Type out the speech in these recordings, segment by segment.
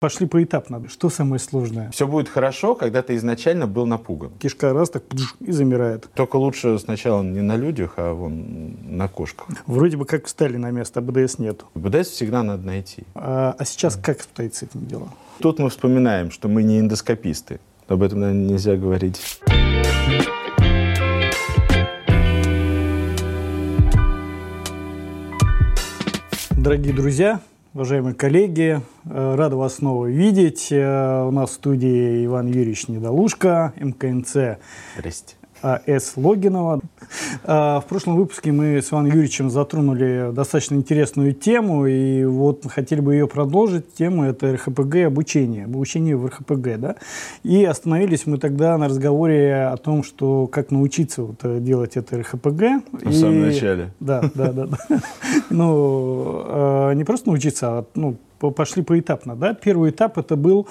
Пошли поэтапно. Что самое сложное? Все будет хорошо, когда ты изначально был напуган. Кишка раз так и замирает. Только лучше сначала не на людях, а вон на кошках. Вроде бы как встали на место, а БДС нет. БДС всегда надо найти. А, а сейчас как стоит с этим делом? Тут мы вспоминаем, что мы не эндоскописты. Об этом, наверное, нельзя говорить. Дорогие друзья, уважаемые коллеги, э, рада вас снова видеть. Э, у нас в студии Иван Юрьевич Недолушка, МКНЦ. Здрасте. А, С. Логинова. А, в прошлом выпуске мы с Иваном Юрьевичем затронули достаточно интересную тему, и вот хотели бы ее продолжить. Тема – это РХПГ обучение, обучение в РХПГ. Да? И остановились мы тогда на разговоре о том, что как научиться вот э, делать это РХПГ. В самом начале. Да, да, да. Ну, а, не просто научиться, а ну, пошли поэтапно. Да? Первый этап это был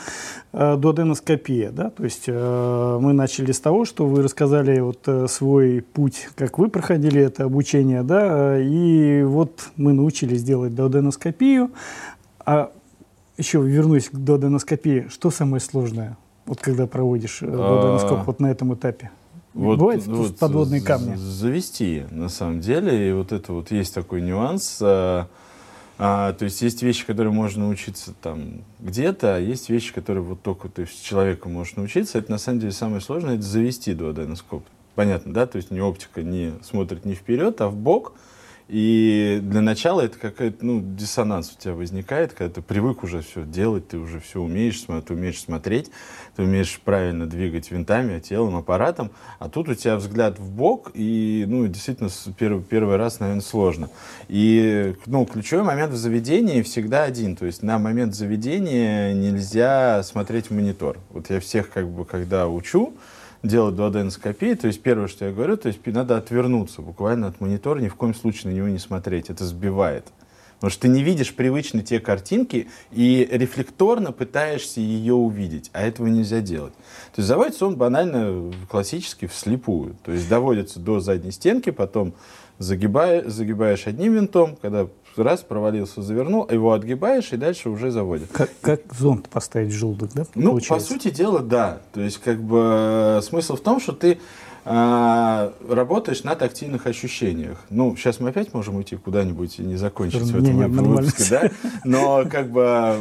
э, дуоденоскопия. Да? То есть э, мы начали с того, что вы рассказали вот, э, свой путь, как вы проходили это обучение, да? и вот мы научились делать дуоденоскопию. А еще вернусь к дуоденоскопии. Что самое сложное, вот когда проводишь э, дуоденоскоп а... вот на этом этапе? Вот, Бывают вот, подводные камни? Завести, на самом деле. И вот это вот есть такой нюанс. А, то есть есть вещи, которые можно научиться там где-то, а есть вещи, которые вот только ты с человеком можешь научиться. Это на самом деле самое сложное, это завести дуоденоскоп. Понятно, да? То есть не оптика не смотрит не вперед, а в бок. И для начала это какой-то ну, диссонанс у тебя возникает, когда ты привык уже все делать, ты уже все умеешь, ты умеешь смотреть, ты умеешь правильно двигать винтами, телом, аппаратом, а тут у тебя взгляд в бок, и ну, действительно первый, первый раз, наверное, сложно. И ну, ключевой момент в заведении всегда один, то есть на момент заведения нельзя смотреть в монитор. Вот я всех, как бы, когда учу, делать дуоденоскопию, то есть первое, что я говорю, то есть надо отвернуться буквально от монитора, ни в коем случае на него не смотреть, это сбивает. Потому что ты не видишь привычно те картинки и рефлекторно пытаешься ее увидеть, а этого нельзя делать. То есть заводится он банально классически вслепую. То есть доводится до задней стенки, потом загибаешь, загибаешь одним винтом, когда раз провалился, завернул, его отгибаешь и дальше уже заводит. Как, как зонт поставить в желудок, да? Ну, получается? по сути дела, да. То есть, как бы, смысл в том, что ты а, работаешь на тактильных ощущениях. Ну, сейчас мы опять можем уйти куда-нибудь и не закончить в этом не, выпуске, да? Но как бы,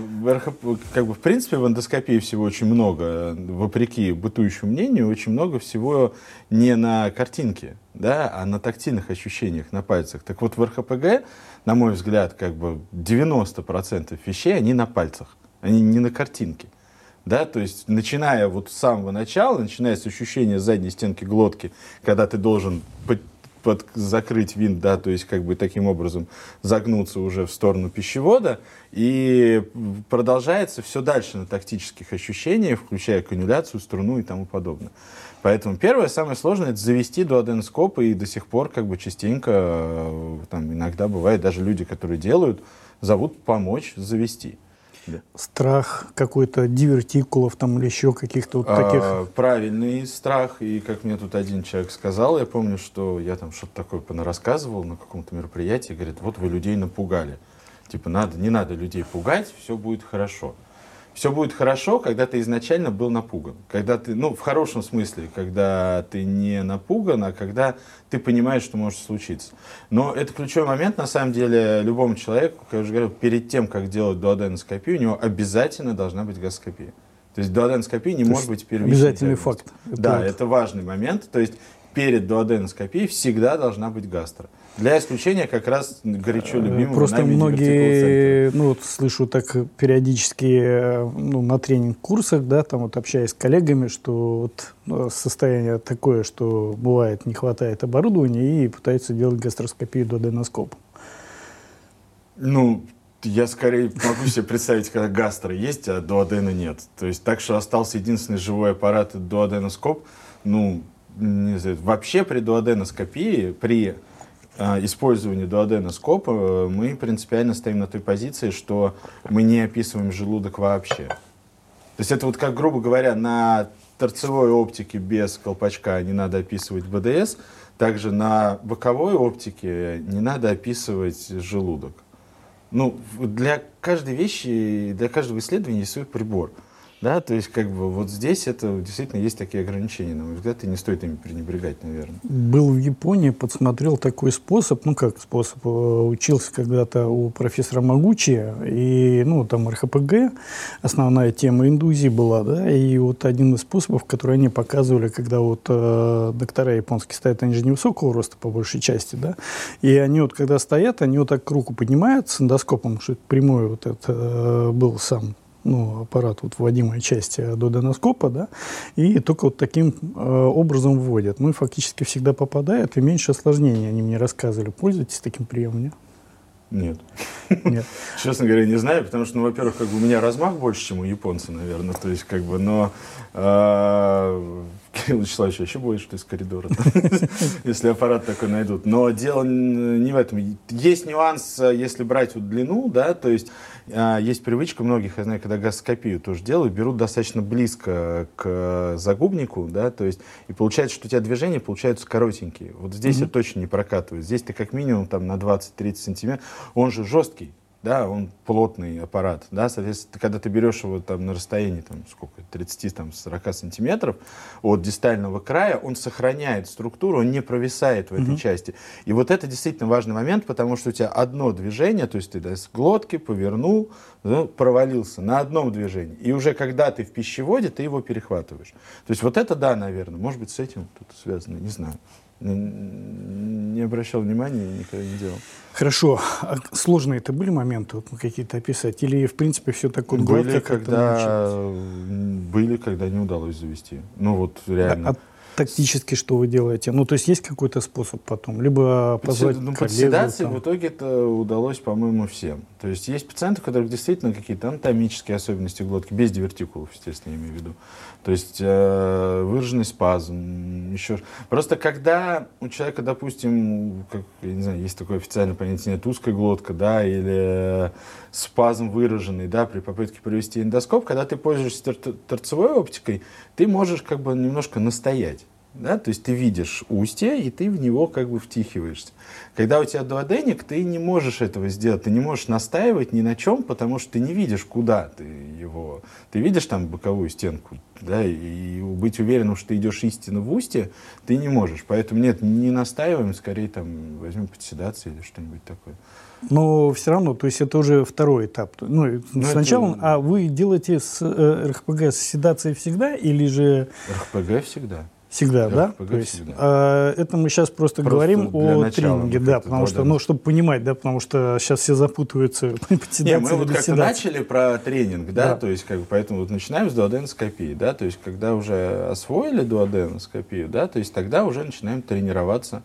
как бы в принципе в эндоскопии всего очень много, вопреки бытующему мнению, очень много всего не на картинке, да, а на тактильных ощущениях, на пальцах. Так вот в РХПГ, на мой взгляд, как бы 90% вещей, они на пальцах, они не на картинке да, то есть начиная вот с самого начала, начиная с ощущения задней стенки глотки, когда ты должен под, под, закрыть винт, да, то есть как бы таким образом загнуться уже в сторону пищевода, и продолжается все дальше на тактических ощущениях, включая канюляцию, струну и тому подобное. Поэтому первое, самое сложное, это завести дуоденоскоп, и до сих пор как бы частенько, э, там иногда бывает, даже люди, которые делают, зовут помочь завести. Да. Страх какой-то дивертикулов там или еще каких-то вот таких? А, правильный страх. И как мне тут один человек сказал, я помню, что я там что-то такое рассказывал на каком-то мероприятии, говорит, вот вы людей напугали. Типа, надо, не надо людей пугать, все будет хорошо все будет хорошо, когда ты изначально был напуган. Когда ты, ну, в хорошем смысле, когда ты не напуган, а когда ты понимаешь, что может случиться. Но это ключевой момент, на самом деле, любому человеку, как я уже говорил, перед тем, как делать дуоденоскопию, у него обязательно должна быть гастроскопия. То есть дуоденоскопия не То может быть первичной. Обязательный факт. Да, это важный момент. То есть перед дуоденоскопией всегда должна быть гастро. Для исключения как раз горячо любимого Просто многие, ну вот слышу так периодически ну, на тренинг-курсах, да, там вот общаясь с коллегами, что вот ну, состояние такое, что бывает не хватает оборудования и пытаются делать гастроскопию дуоденоскопом. Ну, я скорее могу себе представить, когда гастро есть, а дуодена нет. То есть так что остался единственный живой аппарат дуоденоскоп. Ну, не знаю, вообще при дуоденоскопии, при э, использовании дуоденоскопа э, мы принципиально стоим на той позиции, что мы не описываем желудок вообще. То есть это вот как, грубо говоря, на торцевой оптике без колпачка не надо описывать БДС, также на боковой оптике не надо описывать желудок. Ну, для каждой вещи, для каждого исследования есть свой прибор. Да, то есть, как бы, вот здесь это действительно есть такие ограничения, на мой взгляд, и не стоит ими пренебрегать, наверное. Был в Японии, подсмотрел такой способ, ну, как способ, э, учился когда-то у профессора Магучи, и, ну, там РХПГ, основная тема индузи была, да, и вот один из способов, который они показывали, когда вот э, доктора японские стоят, они же невысокого роста по большей части, да, и они вот, когда стоят, они вот так руку поднимают с эндоскопом, что это прямой вот это э, был сам ну, аппарат вот, вводимой части доденоскопа, да, и только вот таким э, образом вводят. Ну и фактически всегда попадает, и меньше осложнений они мне рассказывали. Пользуетесь таким приемом, нет? Нет. Честно говоря, не знаю, потому что, ну, во-первых, как бы у меня размах больше, чем у японца, наверное. То есть, как бы, но э, Кирилл Вячеславович вообще будет, что из коридора, если аппарат такой найдут. Но дело не в этом. Есть нюанс, если брать вот длину, да, то есть есть привычка многих, я знаю, когда гастроскопию тоже делают, берут достаточно близко к загубнику, да, то есть и получается, что у тебя движения получаются коротенькие. Вот здесь это точно не прокатывает. Здесь ты как минимум там на 20-30 сантиметров, он же жесткий да, он плотный аппарат, да, соответственно, когда ты берешь его там на расстоянии, там, сколько, 30-40 сантиметров от дистального края, он сохраняет структуру, он не провисает в этой mm-hmm. части. И вот это действительно важный момент, потому что у тебя одно движение, то есть ты да, с глотки повернул, да, провалился на одном движении. И уже когда ты в пищеводе, ты его перехватываешь. То есть вот это, да, наверное, может быть, с этим тут связано, не знаю не обращал внимания и никогда не делал. Хорошо. А сложные это были моменты вот, какие-то описать? Или, в принципе, все так вот были, когда Были, когда не удалось завести. Ну, вот реально. А тактически что вы делаете? Ну, то есть есть какой-то способ потом? Либо позвать ну, Под седацией в итоге это удалось, по-моему, всем. То есть есть пациенты, у которых действительно какие-то анатомические особенности глотки, без дивертикулов, естественно, я имею в виду. То есть э, выраженный спазм, еще... Просто когда у человека, допустим, как, я не знаю, есть такое официальное понятие, нет, узкая глотка, да, или спазм выраженный, да, при попытке провести эндоскоп, когда ты пользуешься торцевой оптикой, ты можешь как бы немножко настоять. Да? То есть ты видишь устье, и ты в него как бы втихиваешься. Когда у тебя дуоденик, ты не можешь этого сделать, ты не можешь настаивать ни на чем, потому что ты не видишь, куда ты его... Ты видишь там боковую стенку, да, и быть уверенным, что ты идешь истинно в устье, ты не можешь. Поэтому нет, не настаиваем, скорее там возьмем под или что-нибудь такое. Но все равно, то есть это уже второй этап. Ну, ну сначала, это... а вы делаете с э, РХПГ с седацией всегда или же... РХПГ всегда. Всегда, да? То есть, всегда. Э, это мы сейчас просто, просто говорим о начала, тренинге, да, потому что, ну, чтобы понимать, да, потому что сейчас все запутываются. Не, мы вот как-то начали про тренинг, да, да, то есть, как бы, поэтому вот начинаем с дуоденоскопии, да, то есть, когда уже освоили дуоденоскопию, да, то есть, тогда уже начинаем тренироваться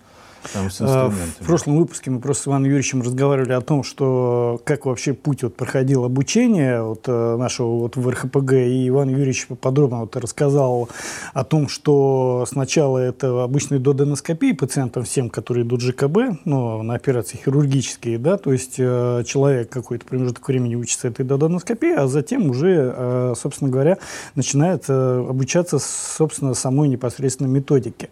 там В прошлом выпуске мы просто с Иваном Юрьевичем разговаривали о том, что как вообще путь вот проходил обучение вот, э, нашего вот в РХПГ, и Иван Юрьевич подробно вот рассказал о том, что сначала это обычные доденоскопии пациентам всем, которые идут ЖКБ, ну, на операции хирургические, да, то есть э, человек какой-то промежуток времени учится этой доденоскопии, а затем уже, э, собственно говоря, начинает обучаться, собственно, самой непосредственно методике.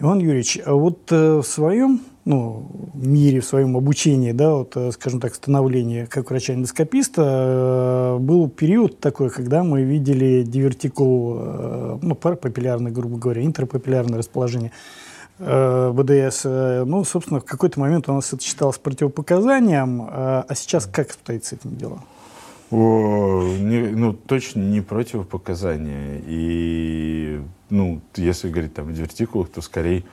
Иван Юрьевич, а вот в своем ну, мире, в своем обучении, да, вот, э, скажем так, становления как врача-эндоскописта, э, был период такой, когда мы видели дивертикул, э, ну, папиллярное, грубо говоря, интерпапиллярное расположение БДС. Ну, собственно, в какой-то момент у нас это считалось противопоказанием, а сейчас как стоит с этим делом? О, не, ну, точно не противопоказание. И, ну, если говорить там о дивертикулах, то скорее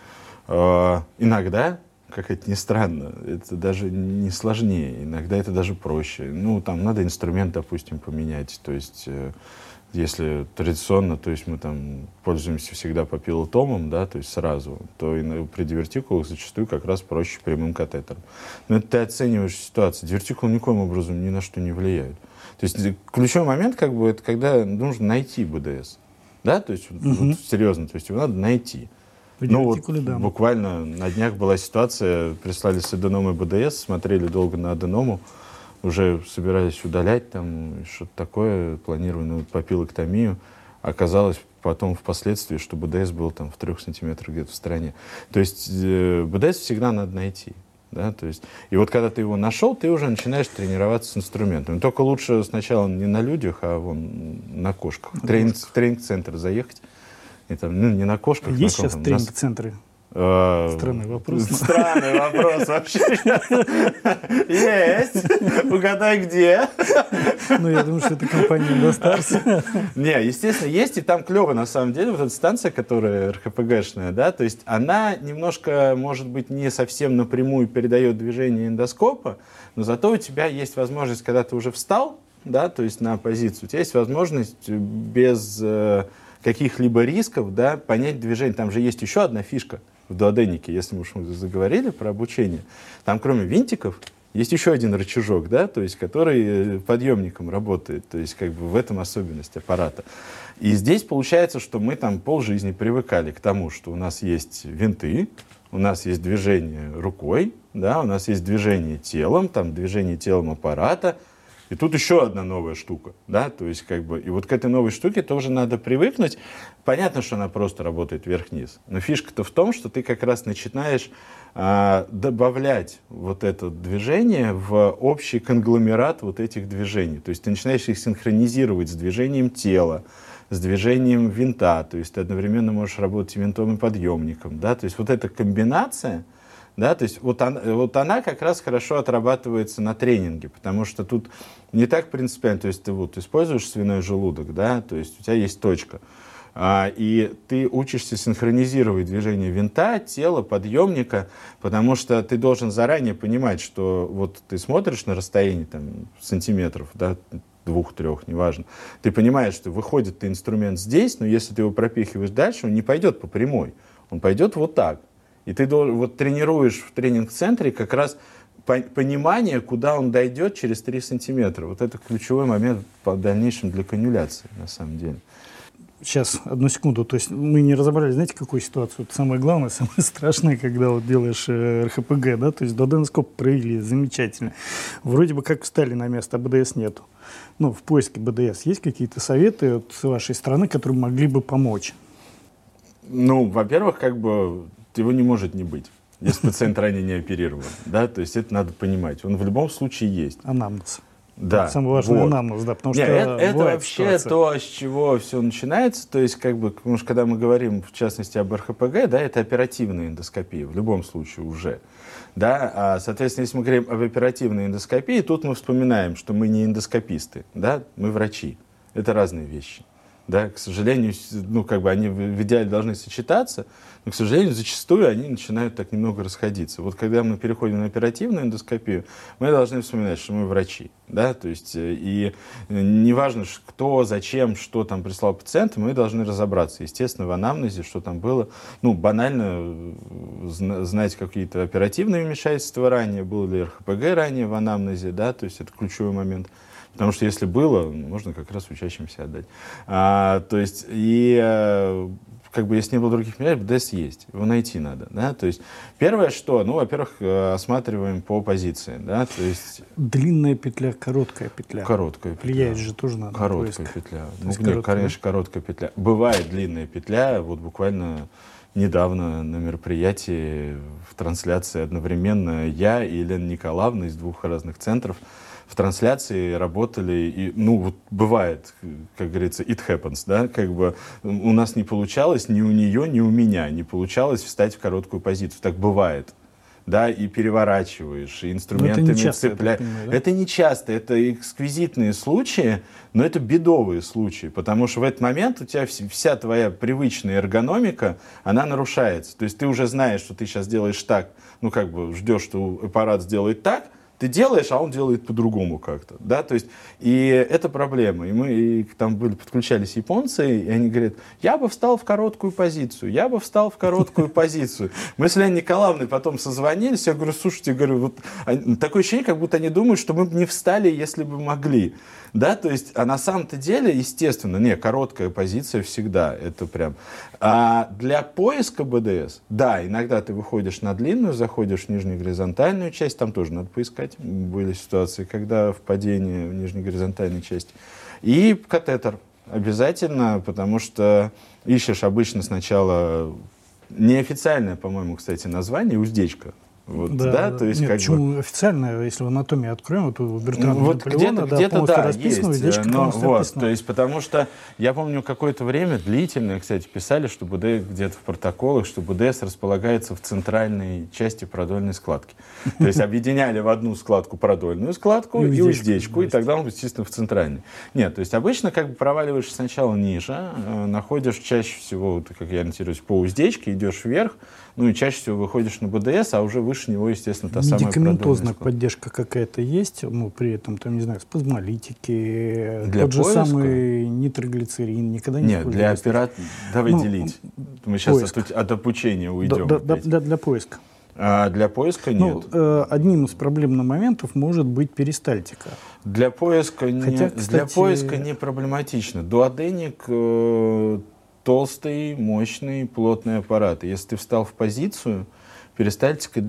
иногда, как это ни странно, это даже не сложнее, иногда это даже проще. Ну, там надо инструмент, допустим, поменять. То есть, э, если традиционно, то есть мы там пользуемся всегда папиллотомом, да, то есть сразу, то и при дивертикулах зачастую как раз проще прямым катетером. Но это ты оцениваешь ситуацию. Дивертикул никоим образом ни на что не влияет. То есть ключевой момент, как бы, это когда нужно найти БДС. Да, то есть, угу. вот, серьезно, то есть его надо найти ну, вот буквально на днях была ситуация, прислали с аденомой БДС, смотрели долго на аденому, уже собирались удалять там что-то такое, планированную папиллоктомию. Оказалось потом впоследствии, что БДС был там в трех сантиметрах где-то в стороне. То есть э, БДС всегда надо найти. Да, то есть, и вот когда ты его нашел, ты уже начинаешь тренироваться с инструментом. Только лучше сначала не на людях, а вон на кошках. Тренинг, в тренинг-центр заехать. И там, ну, не на кошках. Есть на сейчас тренинг-центры? Э, Странный вопрос. Странный вопрос вообще. Есть. Угадай, где. Ну, я думаю, что это компания Индостарс. Не, естественно, есть, и там клево, на самом деле, вот эта станция, которая РХПГшная, да, то есть она немножко, может быть, не совсем напрямую передает движение эндоскопа, но зато у тебя есть возможность, когда ты уже встал, да, то есть на позицию, у тебя есть возможность без э, каких-либо рисков, да, понять движение. Там же есть еще одна фишка – в дуоденнике, если мы уж заговорили про обучение, там кроме винтиков есть еще один рычажок, да, то есть, который э, подъемником работает, то есть как бы в этом особенность аппарата. И здесь получается, что мы там полжизни привыкали к тому, что у нас есть винты, у нас есть движение рукой, да, у нас есть движение телом, там движение телом аппарата, и тут еще одна новая штука, да, то есть как бы, и вот к этой новой штуке тоже надо привыкнуть. Понятно, что она просто работает вверх-вниз, но фишка-то в том, что ты как раз начинаешь а, добавлять вот это движение в общий конгломерат вот этих движений. То есть ты начинаешь их синхронизировать с движением тела, с движением винта, то есть ты одновременно можешь работать и винтом, и подъемником, да, то есть вот эта комбинация — да, то есть вот она, вот она как раз хорошо отрабатывается на тренинге, потому что тут не так принципиально, то есть ты вот используешь свиной желудок, да, то есть у тебя есть точка, а, и ты учишься синхронизировать движение винта, тела, подъемника, потому что ты должен заранее понимать, что вот ты смотришь на расстояние там, сантиметров, да, двух-трех, неважно, ты понимаешь, что выходит инструмент здесь, но если ты его пропихиваешь дальше, он не пойдет по прямой, он пойдет вот так. И ты должен, вот тренируешь в тренинг-центре как раз понимание, куда он дойдет через 3 сантиметра. Вот это ключевой момент в дальнейшем для канюляции, на самом деле. Сейчас, одну секунду. То есть мы не разобрали, знаете, какую ситуацию? Это самое главное, самое страшное, когда вот делаешь э, РХПГ, да, то есть доденскоп провели замечательно. Вроде бы как встали на место, а БДС нету. Ну, в поиске БДС есть какие-то советы вот, с вашей стороны, которые могли бы помочь? Ну, во-первых, как бы его не может не быть если пациент ранее не оперирован. Да? То есть это надо понимать. Он в любом случае есть. Анамнез. Да. Самое важное вот. анамнез, да, потому Нет, что это, это вообще ситуация. то, с чего все начинается. То есть, как бы, потому что когда мы говорим, в частности, об РХПГ, да, это оперативная эндоскопия в любом случае уже. Да? А, соответственно, если мы говорим об оперативной эндоскопии, тут мы вспоминаем, что мы не эндоскописты, да, мы врачи. Это разные вещи да, к сожалению, ну, как бы они в идеале должны сочетаться, но, к сожалению, зачастую они начинают так немного расходиться. Вот когда мы переходим на оперативную эндоскопию, мы должны вспоминать, что мы врачи, да, то есть, э, и неважно, кто, зачем, что там прислал пациент, мы должны разобраться, естественно, в анамнезе, что там было, ну, банально э, знать какие-то оперативные вмешательства ранее, было ли РХПГ ранее в анамнезе, да, то есть это ключевой момент. Потому что если было, можно как раз учащимся отдать. А, то есть, и э, как бы если не было других мероприятий, БДС есть, его найти надо, да, то есть первое что, ну, во-первых, э, осматриваем по позиции, да, то есть... Длинная петля, короткая петля. Короткая петля. Влияет же тоже надо. Короткая поиск. петля. Ну, нет, короткая, конечно, короткая петля. Бывает длинная петля, вот буквально недавно на мероприятии в трансляции одновременно я и Елена Николаевна из двух разных центров в трансляции работали, и, ну, вот бывает, как говорится, it happens, да, как бы у нас не получалось, ни у нее, ни у меня не получалось встать в короткую позицию, так бывает да, и переворачиваешь, и инструментами цепляешь. Да? Это не часто, это эксквизитные случаи, но это бедовые случаи, потому что в этот момент у тебя вся твоя привычная эргономика, она нарушается. То есть ты уже знаешь, что ты сейчас делаешь так, ну как бы ждешь, что аппарат сделает так, ты делаешь, а он делает по-другому как-то, да, то есть, и это проблема, и мы и там были, подключались японцы, и они говорят, я бы встал в короткую позицию, я бы встал в короткую позицию. Мы с Леной Николаевной потом созвонились, я говорю, слушайте, говорю, вот такое ощущение, как будто они думают, что мы бы не встали, если бы могли, да, то есть, а на самом-то деле, естественно, не, короткая позиция всегда, это прям. А для поиска БДС, да, иногда ты выходишь на длинную, заходишь в нижнюю горизонтальную часть, там тоже надо поискать. Были ситуации, когда впадение в нижнюю горизонтальную часть. И катетер обязательно, потому что ищешь обычно сначала неофициальное, по-моему, кстати, название, уздечка Вот, да, да, то есть Нет, как почему бы... официально, если в анатомии откроем, вот у Бертрана ну, вот где-то, да, где-то, да, расписано, есть, но, вот, то есть потому что я помню какое-то время длительное, кстати, писали, что БД где-то в протоколах, что БДС располагается в центральной части продольной складки. То есть объединяли в одну складку продольную складку и уздечку, и тогда он, естественно, в центральной. Нет, то есть обычно как бы проваливаешь сначала ниже, э, находишь чаще всего, как я ориентируюсь, по уздечке, идешь вверх, ну и чаще всего выходишь на БДС, а уже выше него, естественно, та самая Медикаментозная поддержка какая-то есть, ну, при этом, там, не знаю, спазмолитики, для тот поиска? же самый нитроглицерин, никогда не Нет, для операции, давай ну, делить. Мы сейчас от, от обучения уйдем. Да, да, для, для поиска. А для поиска ну, нет. Ну, одним из проблемных моментов может быть перистальтика. Для поиска, Хотя, не, кстати... для поиска не проблематично. Дуоденик э, толстый, мощный, плотный аппарат. Если ты встал в позицию, перистальтика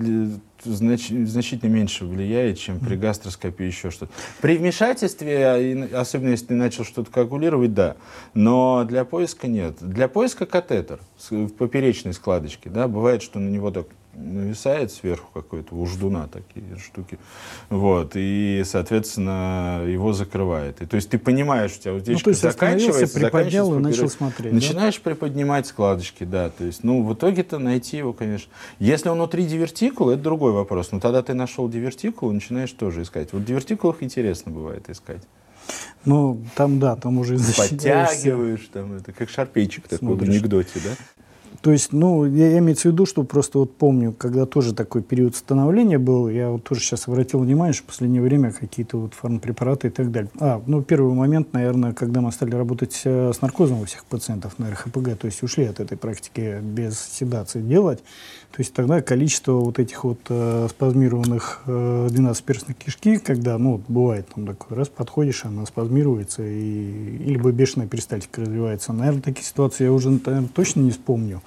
знач, значительно меньше влияет, чем при гастроскопии еще что-то. При вмешательстве, а, особенно если ты начал что-то коагулировать, да. Но для поиска нет. Для поиска катетер в поперечной складочке. Да, бывает, что на него так нависает сверху какой-то у ждуна такие штуки. Вот, и, соответственно, его закрывает. И, то есть ты понимаешь, у тебя здесь ну, заканчивается, приподнял и начал смотреть. Начинаешь да? приподнимать складочки, да. То есть, ну, в итоге-то найти его, конечно. Если он внутри дивертикула, это другой вопрос. Но тогда ты нашел дивертикул, начинаешь тоже искать. Вот в дивертикулах интересно бывает искать. Ну, там, да, там уже Подтягиваешь, там, это как шарпейчик такой в анекдоте, да? То есть, ну, я, я имею в виду, что просто вот помню, когда тоже такой период становления был, я вот тоже сейчас обратил внимание, что в последнее время какие-то вот фармпрепараты и так далее. А, ну, первый момент, наверное, когда мы стали работать э, с наркозом у всех пациентов на РХПГ, то есть ушли от этой практики без седации делать, то есть тогда количество вот этих вот э, спазмированных э, 12-перстных кишки, когда, ну, бывает там такой раз, подходишь, она спазмируется, и, или бы бешеная перистальтика развивается. Наверное, такие ситуации я уже, наверное, точно не вспомню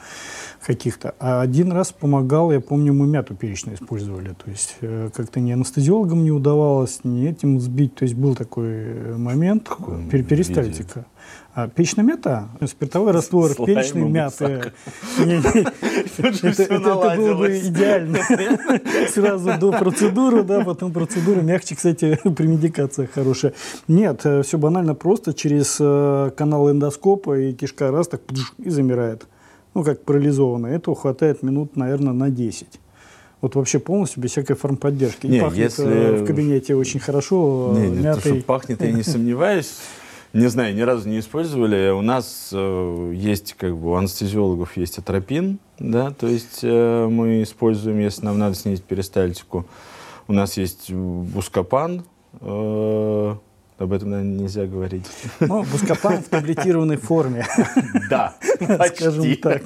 каких-то. А один раз помогал, я помню, мы мяту перечную использовали. То есть э, как-то ни анестезиологам не удавалось, ни этим сбить. То есть был такой э, момент, перистальтика. А печная мята, спиртовой раствор перечной мяты. Это было бы идеально. Сразу до процедуры, да, потом процедура мягче, кстати, при медикациях хорошая. Нет, э, все банально просто. Через э, канал эндоскопа и кишка раз так и замирает. Ну, как парализованная. Этого хватает минут, наверное, на 10 вот вообще полностью без всякой формподдержки. Не, и пахнет если... Э, в кабинете очень хорошо. Не, не мятой. то, что пахнет, я не сомневаюсь. Не знаю, ни разу не использовали. У нас э, есть, как бы, у анестезиологов есть атропин, да, то есть э, мы используем, если нам надо снизить перистальтику. У нас есть бускопан, э, об этом, наверное, нельзя говорить. Ну, бускопан в таблетированной форме. Да, почти. так.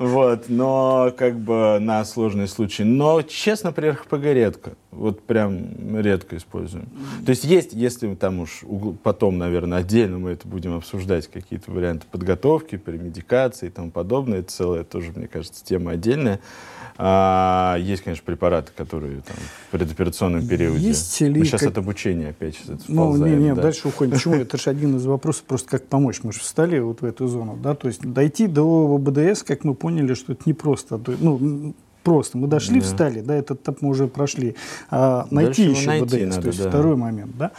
Вот, но как бы на сложные случаи. Но, честно, при РХПГ редко. Вот прям редко используем. То есть есть, если там уж потом, наверное, отдельно мы это будем обсуждать, какие-то варианты подготовки, при медикации и тому подобное. Это целая тоже, мне кажется, тема отдельная. А, есть, конечно, препараты, которые там, в предоперационном периоде. Есть ли Мы сейчас как... от обучения опять сейчас Ну, не, не, да. дальше уходим. Почему? Это же один из вопросов, просто как помочь. Мы же встали вот в эту зону, да, то есть дойти до БДС, как мы поняли, что это не просто. Ну, просто. Мы дошли, да. встали, да, этот этап мы уже прошли. А найти Дальше еще найти БДС, надо, то есть да. второй момент, да.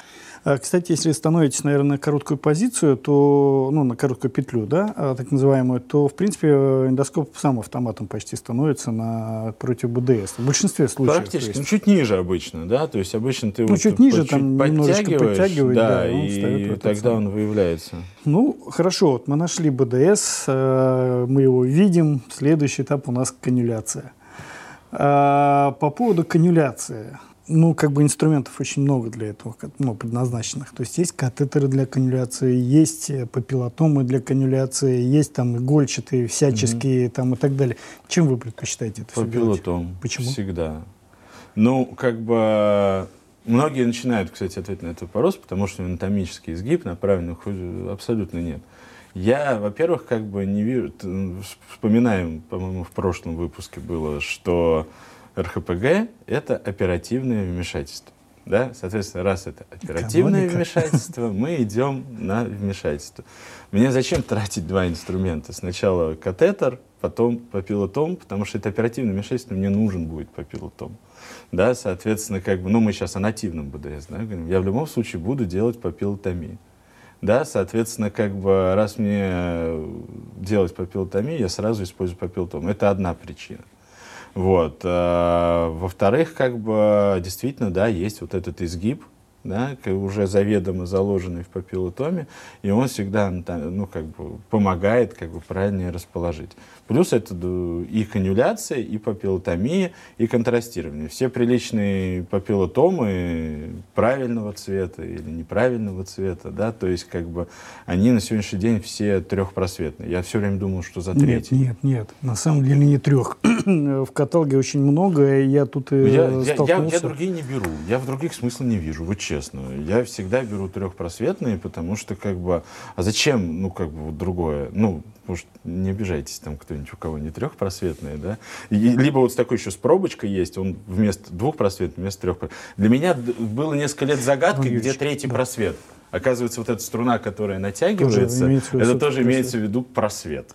А, кстати, если становитесь, наверное, на короткую позицию, то, ну, на короткую петлю, да, а, так называемую, то, в принципе, эндоскоп сам автоматом почти становится на против БДС. В большинстве случаев. Практически. Ну, чуть ниже обычно, да, то есть обычно ты ну, вот чуть ниже, там подтягиваешь, подтягивать, да, да и тогда он выявляется. Ну, хорошо, вот мы нашли БДС, э, мы его видим, следующий этап у нас канюляция. А, по поводу канюляции ну, как бы инструментов очень много для этого, ну, предназначенных. То есть есть катетеры для канюляции, есть э, папиллотомы для канюляции, есть там игольчатые, всяческие угу. там и так далее. Чем вы предпочитаете это Папиллотом. Почему? Всегда. Ну, как бы... Многие начинают, кстати, ответить на этот вопрос, потому что анатомический изгиб направленных абсолютно нет. Я, во-первых, как бы не вижу... Вспоминаем, по-моему, в прошлом выпуске было, что РХПГ – это оперативное вмешательство. Да? Соответственно, раз это оперативное Экономика. вмешательство, мы идем на вмешательство. Мне зачем тратить два инструмента? Сначала катетер, потом папиллотом, потому что это оперативное вмешательство мне нужен будет папиллотом. Да, соответственно, как бы, ну, мы сейчас о нативном БДС, да, говорим, я в любом случае буду делать папиллотомию. Да, соответственно, как бы, раз мне делать папиллотомию, я сразу использую папиллотом. Это одна причина. Вот. А, во-вторых, как бы, действительно, да, есть вот этот изгиб, да, уже заведомо заложенный в папиллотоме, и он всегда ну, как бы, помогает как бы, правильнее расположить. Плюс это и канюляция, и папиллотомия, и контрастирование. Все приличные папиллотомы правильного цвета или неправильного цвета, да, то есть как бы они на сегодняшний день все трехпросветные. Я все время думал, что за третий. Нет, нет, нет, на самом деле не трех. в каталоге очень много, и я тут и я, я, я, я другие не беру, я в других смысла не вижу, вот честно. Я всегда беру трехпросветные, потому что как бы, а зачем, ну как бы вот другое, ну может, не обижайтесь, там кто-нибудь, у кого не трехпросветные, да? И, либо вот с такой еще с пробочкой есть, он вместо двух просветов, вместо трех Для меня было несколько лет загадкой, ну, где третий да. просвет. Оказывается, вот эта струна, которая натягивается, тоже это тоже имеется в виду просвет.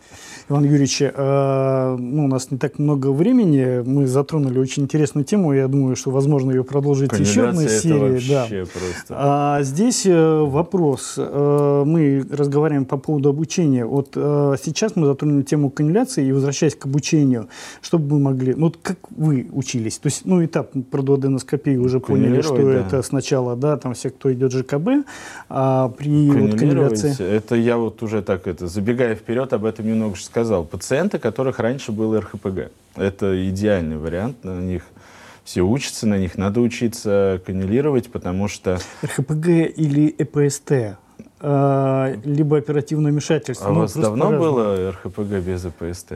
Иван Юрьевич, э, ну, у нас не так много времени, мы затронули очень интересную тему, я думаю, что возможно ее продолжить еще одной серии. Да. Просто... А здесь э, вопрос, э, мы разговариваем по поводу обучения. Вот э, сейчас мы затронули тему канюляции и возвращаясь к обучению, чтобы мы могли, ну, вот как вы учились? То есть, ну, этап про дуоденоскопию уже поняли, что да. это сначала, да, там все, кто идет ЖКБ, а при вот. Это я вот уже так, это, забегая вперед, об этом немного сказал, пациенты, которых раньше был РХПГ. Это идеальный вариант, на них все учатся, на них надо учиться каннелировать, потому что... РХПГ или ЭПСТ? А, либо оперативное вмешательство. А у ну, вас давно было РХПГ без ЭПСТ?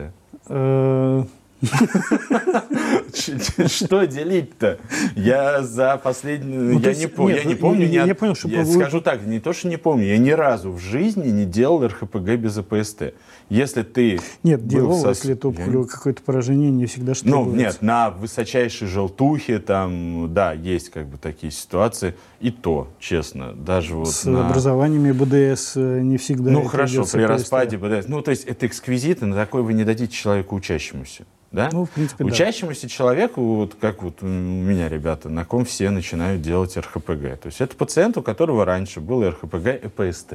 Что делить-то? Я за последнюю... Ну, я, не, я не помню... Я, я, понял, что... Я скажу так, не то, что не помню, я ни разу в жизни не делал РХПГ без АПСТ. Если ты... Нет, делал, если то какое-то поражение, не всегда что Ну, нет, на высочайшей желтухе там, да, есть как бы такие ситуации. И то, честно, даже вот С образованиями БДС э, не всегда... Ну, хорошо, при распаде БДС. Ну, то есть это эксквизиты, на такой вы не дадите человеку учащемуся. Да? Ну, в принципе, Учащемуся да. человеку, вот как вот у меня ребята, на ком все начинают делать РХПГ. То есть это пациент, у которого раньше был РХПГ и ПСТ.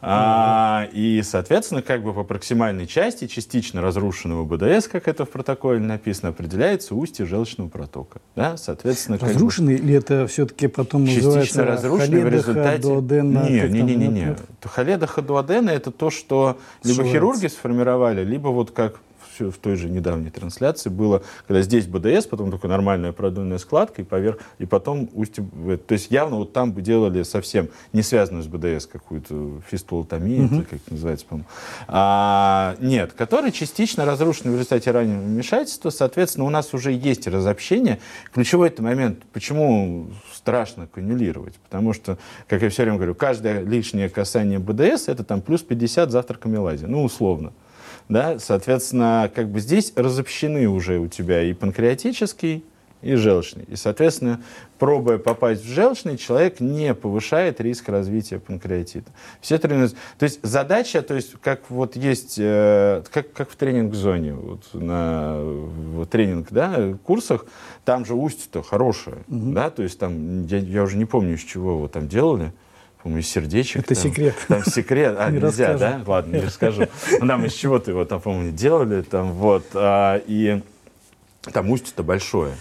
А, и, соответственно, как бы по проксимальной части частично разрушенного БДС, как это в протоколе написано, определяется устье желчного протока. Да? Соответственно, Разрушенный как бы, или это все-таки потом частично разрушенный в результате... Дуодена, не, не, не, не, не. Халеда дуодена это то, что либо хирурги сформировали, либо вот как в той же недавней трансляции было, когда здесь БДС, потом такая нормальная продольная складка, и поверх, и потом устье. То есть явно вот там бы делали совсем не связанную с БДС какую-то фистулотомию, mm-hmm. как это называется, по-моему. А, нет, который частично разрушен в результате раннего вмешательства. Соответственно, у нас уже есть разобщение. Ключевой это момент, почему страшно канюлировать. Потому что, как я все время говорю, каждое лишнее касание БДС это там плюс 50 завтра камелази. Ну, условно да, соответственно, как бы здесь разобщены уже у тебя и панкреатический, и желчный. И, соответственно, пробуя попасть в желчный, человек не повышает риск развития панкреатита. Все тренинги... То есть задача, то есть как вот есть, э, как, как в тренинг-зоне, вот на в тренинг, да, курсах, там же устье-то хорошее, угу. да, то есть там, я, я уже не помню, из чего его там делали, по-моему, из сердечек. Это там, секрет. Там секрет. А, не нельзя, расскажу. да? Ладно, не расскажу. Ну, там из чего-то его там, по-моему, делали. Там, вот, а, и там устье-то большое.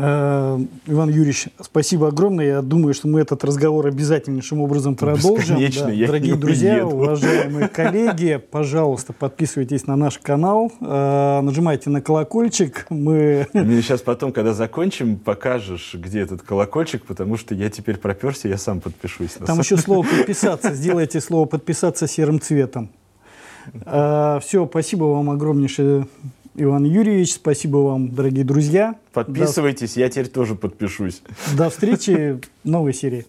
Э, Иван Юрьевич, спасибо огромное. Я думаю, что мы этот разговор обязательнейшим образом продолжим. Да. Дорогие друзья, уеду. уважаемые коллеги, пожалуйста, подписывайтесь на наш канал, э, нажимайте на колокольчик. Мы... Мне сейчас потом, когда закончим, покажешь, где этот колокольчик, потому что я теперь проперся, я сам подпишусь. Там еще слово «подписаться». Сделайте слово «подписаться» серым цветом. Э, Все, спасибо вам огромнейшее Иван Юрьевич. Спасибо вам, дорогие друзья. Подписывайтесь, До... я теперь тоже подпишусь. До встречи в новой серии.